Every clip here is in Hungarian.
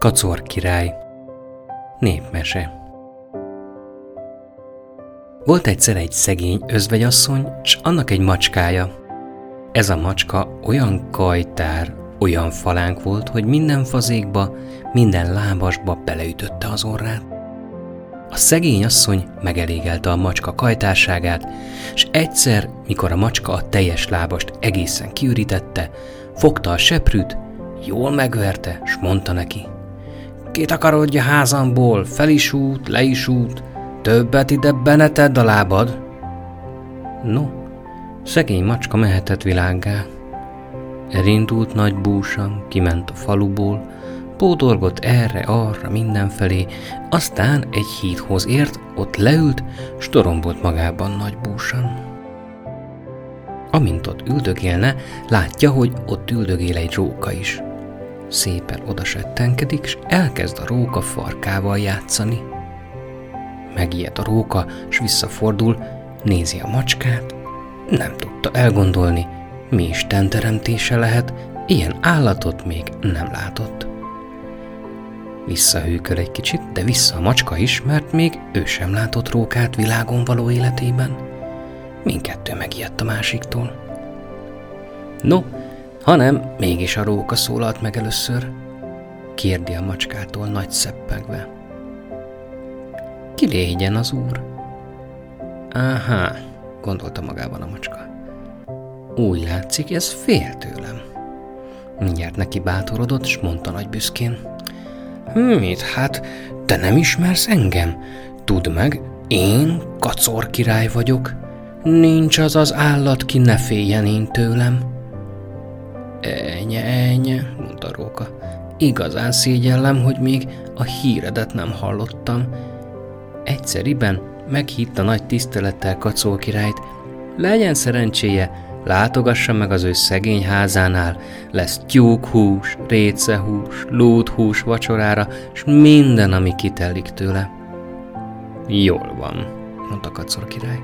Kacor király Népmese Volt egyszer egy szegény özvegyasszony, s annak egy macskája. Ez a macska olyan kajtár, olyan falánk volt, hogy minden fazékba, minden lábasba beleütötte az orrát. A szegény asszony megelégelte a macska kajtárságát, és egyszer, mikor a macska a teljes lábast egészen kiürítette, fogta a seprűt, jól megverte, s mondta neki – Kitakarodj a házamból, fel is út, le is út, többet ide benetedd a lábad. No, szegény macska mehetett világgá. Elindult nagy búsan, kiment a faluból, pódolgott erre-arra mindenfelé, aztán egy hídhoz ért, ott leült, s torombolt magában nagy búsan. Amint ott üldögélne, látja, hogy ott üldögél egy róka is – szépen odasettenkedik, és elkezd a róka farkával játszani. Megijed a róka, és visszafordul, nézi a macskát, nem tudta elgondolni, mi Isten teremtése lehet, ilyen állatot még nem látott. Visszahűköl egy kicsit, de vissza a macska is, mert még ő sem látott rókát világon való életében. Mindkettő megijedt a másiktól. No, hanem mégis a róka szólalt meg először, kérdi a macskától nagy szeppegve. Ki légyen az úr? Áhá, gondolta magában a macska. Úgy látszik, ez fél tőlem. Mindjárt neki bátorodott, és mondta nagy büszkén. Mit, hát te nem ismersz engem? Tudd meg, én kacor király vagyok. Nincs az az állat, ki ne féljen én tőlem. Enye, enye, mondta Róka. Igazán szégyellem, hogy még a híredet nem hallottam. Egyszeriben meghitt a nagy tisztelettel Kacó királyt. Legyen szerencséje, látogassa meg az ő szegény házánál, lesz tyúkhús, récehús, lúthús vacsorára, és minden, ami kitellik tőle. Jól van, mondta Kacor király.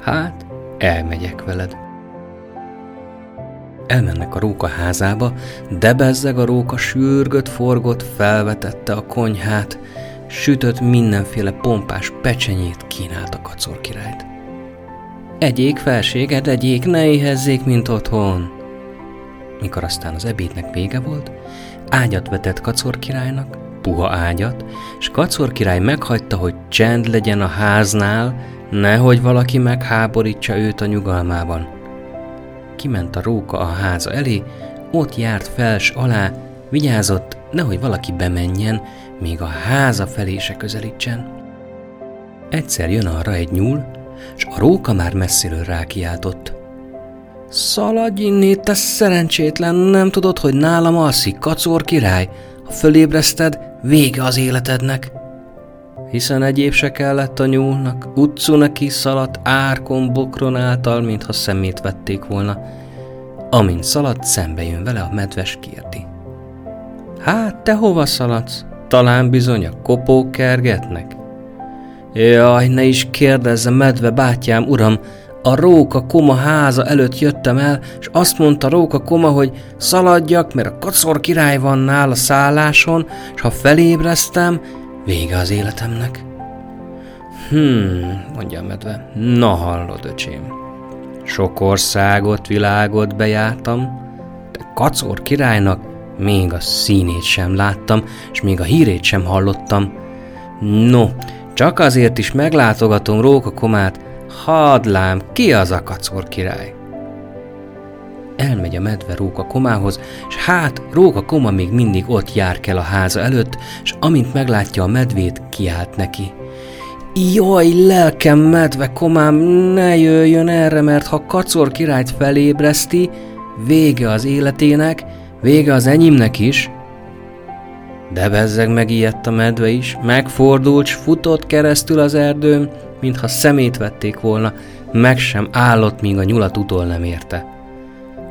Hát, elmegyek veled. Elmennek a róka házába, de bezzeg a róka sürgött, forgott, felvetette a konyhát, sütött mindenféle pompás pecsenyét kínált a kacor királyt. Egyék felséged, egyék, ne éhezzék, mint otthon. Mikor aztán az ebédnek vége volt, ágyat vetett kacor királynak, puha ágyat, és kacor király meghagyta, hogy csend legyen a háznál, nehogy valaki megháborítsa őt a nyugalmában kiment a róka a háza elé, ott járt fels alá, vigyázott, nehogy valaki bemenjen, még a háza felé se közelítsen. Egyszer jön arra egy nyúl, és a róka már messziről rákiáltott. Szaladj innét, te szerencsétlen, nem tudod, hogy nálam alszik kacor király? Ha fölébreszted, vége az életednek hiszen egyéb se kellett a nyúlnak, utcu neki szaladt árkon bokron által, mintha szemét vették volna. Amint szaladt, szembe jön vele a medves kérdi. Hát, te hova szaladsz? Talán bizony a kopók kergetnek? Jaj, ne is kérdezze, medve bátyám, uram, a róka koma háza előtt jöttem el, és azt mondta róka koma, hogy szaladjak, mert a kacor király van nál a szálláson, és ha felébreztem, Vége az életemnek? Hmm, mondja a medve. Na hallod, öcsém. Sok országot, világot bejártam, de kacor királynak még a színét sem láttam, és még a hírét sem hallottam. No, csak azért is meglátogatom Róka komát, hadd lám, ki az a kacor király? Elmegy a medve Róka komához, és hát Róka koma még mindig ott jár kell a háza előtt, és amint meglátja a medvét, kiált neki. Jaj, lelkem, medve komám, ne jöjjön erre, mert ha kacor királyt felébreszti, vége az életének, vége az enyémnek is. De bezzeg megijedt a medve is, megfordult, s futott keresztül az erdőn, mintha szemét vették volna, meg sem állott, míg a nyulat utol nem érte.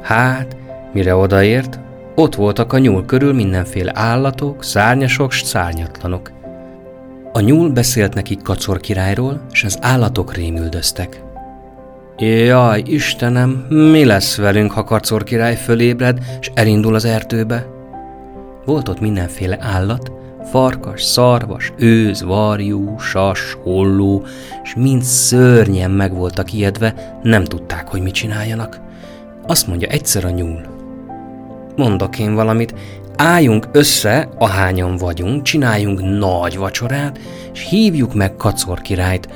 Hát, mire odaért, ott voltak a nyúl körül mindenféle állatok, szárnyasok s szárnyatlanok. A nyúl beszélt nekik Kacor királyról, és az állatok rémüldöztek. Jaj, Istenem, mi lesz velünk, ha Kacor király fölébred, és elindul az erdőbe? Volt ott mindenféle állat, Farkas, szarvas, őz, varjú, sas, holló, és mind szörnyen meg voltak ijedve, nem tudták, hogy mit csináljanak. Azt mondja egyszer a nyúl. Mondok én valamit, álljunk össze, ahányan vagyunk, csináljunk nagy vacsorát, és hívjuk meg Kacor királyt.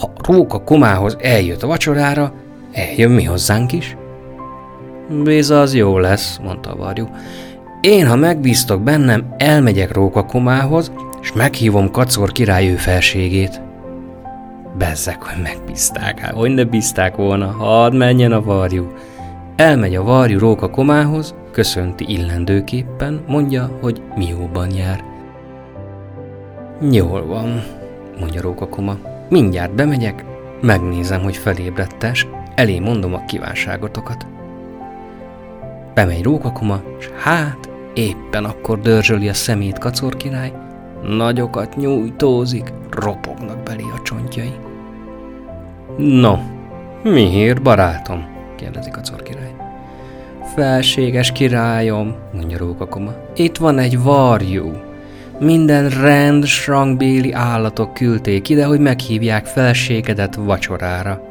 Ha Róka komához eljött a vacsorára, eljön mi hozzánk is. Béza az jó lesz, mondta a varjú. Én, ha megbíztok bennem, elmegyek Róka komához, és meghívom Kacor király ő felségét. Bezzek, hogy megbízták, hát hogy ne bízták volna, hadd menjen a varjú. Elmegy a varjú Róka komához, köszönti illendőképpen, mondja, hogy jóban jár. Jól van, mondja Róka koma. Mindjárt bemegyek, megnézem, hogy felébredtes, elé mondom a kívánságotokat. Bemegy Rókakoma, és hát éppen akkor dörzsöli a szemét kacor király, nagyokat nyújtózik, ropognak belé a csontjai. No, miért, barátom? Kérdezi kacor király. Felséges királyom, mondja Rókakoma, itt van egy varjú. Minden rend srangbéli állatok küldték ide, hogy meghívják felségedet vacsorára.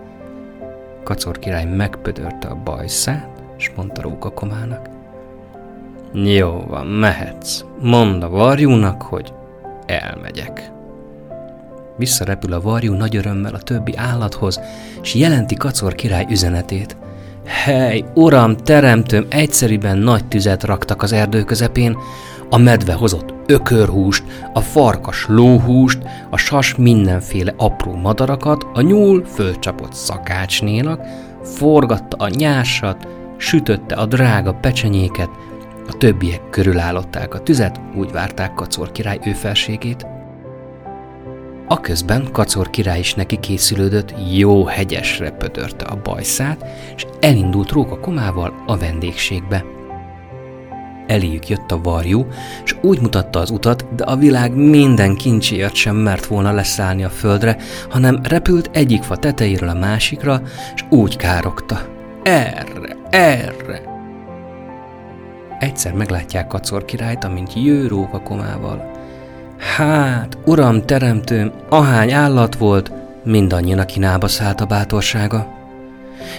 Kacor király megpödörte a bajszát, és mondta Rókakomának. Jó van, mehetsz. Mondd a varjúnak, hogy elmegyek. Visszarepül a varjú nagy örömmel a többi állathoz, és jelenti Kacor király üzenetét. Hely, uram, teremtőm, egyszerűen nagy tüzet raktak az erdő közepén, a medve hozott ökörhúst, a farkas lóhúst, a sas mindenféle apró madarakat, a nyúl fölcsapott szakácsnénak, forgatta a nyársat, sütötte a drága pecsenyéket, a többiek körülállották a tüzet, úgy várták Kacor király ő felségét. A közben Kacor király is neki készülődött, jó hegyesre pödörte a bajszát, és elindult Róka komával a vendégségbe. Eléjük jött a varjú, és úgy mutatta az utat, de a világ minden kincséért sem mert volna leszállni a földre, hanem repült egyik fa tetejéről a másikra, és úgy károkta. Erre, erre! Egyszer meglátják Kacor királyt, amint jő róka komával. Hát, uram, teremtőm, ahány állat volt, mindannyian a kinába szállt a bátorsága.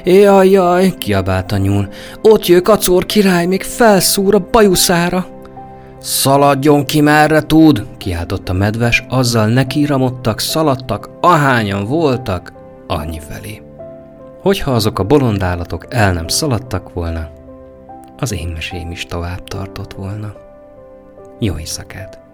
Jaj, jaj, kiabált a nyúl. Ott jő Kacor király, még felszúr a bajuszára. Szaladjon ki merre tud, kiáltott a medves, azzal nekiramodtak, szaladtak, ahányan voltak, annyi felé. Hogyha azok a bolondállatok el nem szaladtak volna, az én mesém is tovább tartott volna. Jó éjszakát!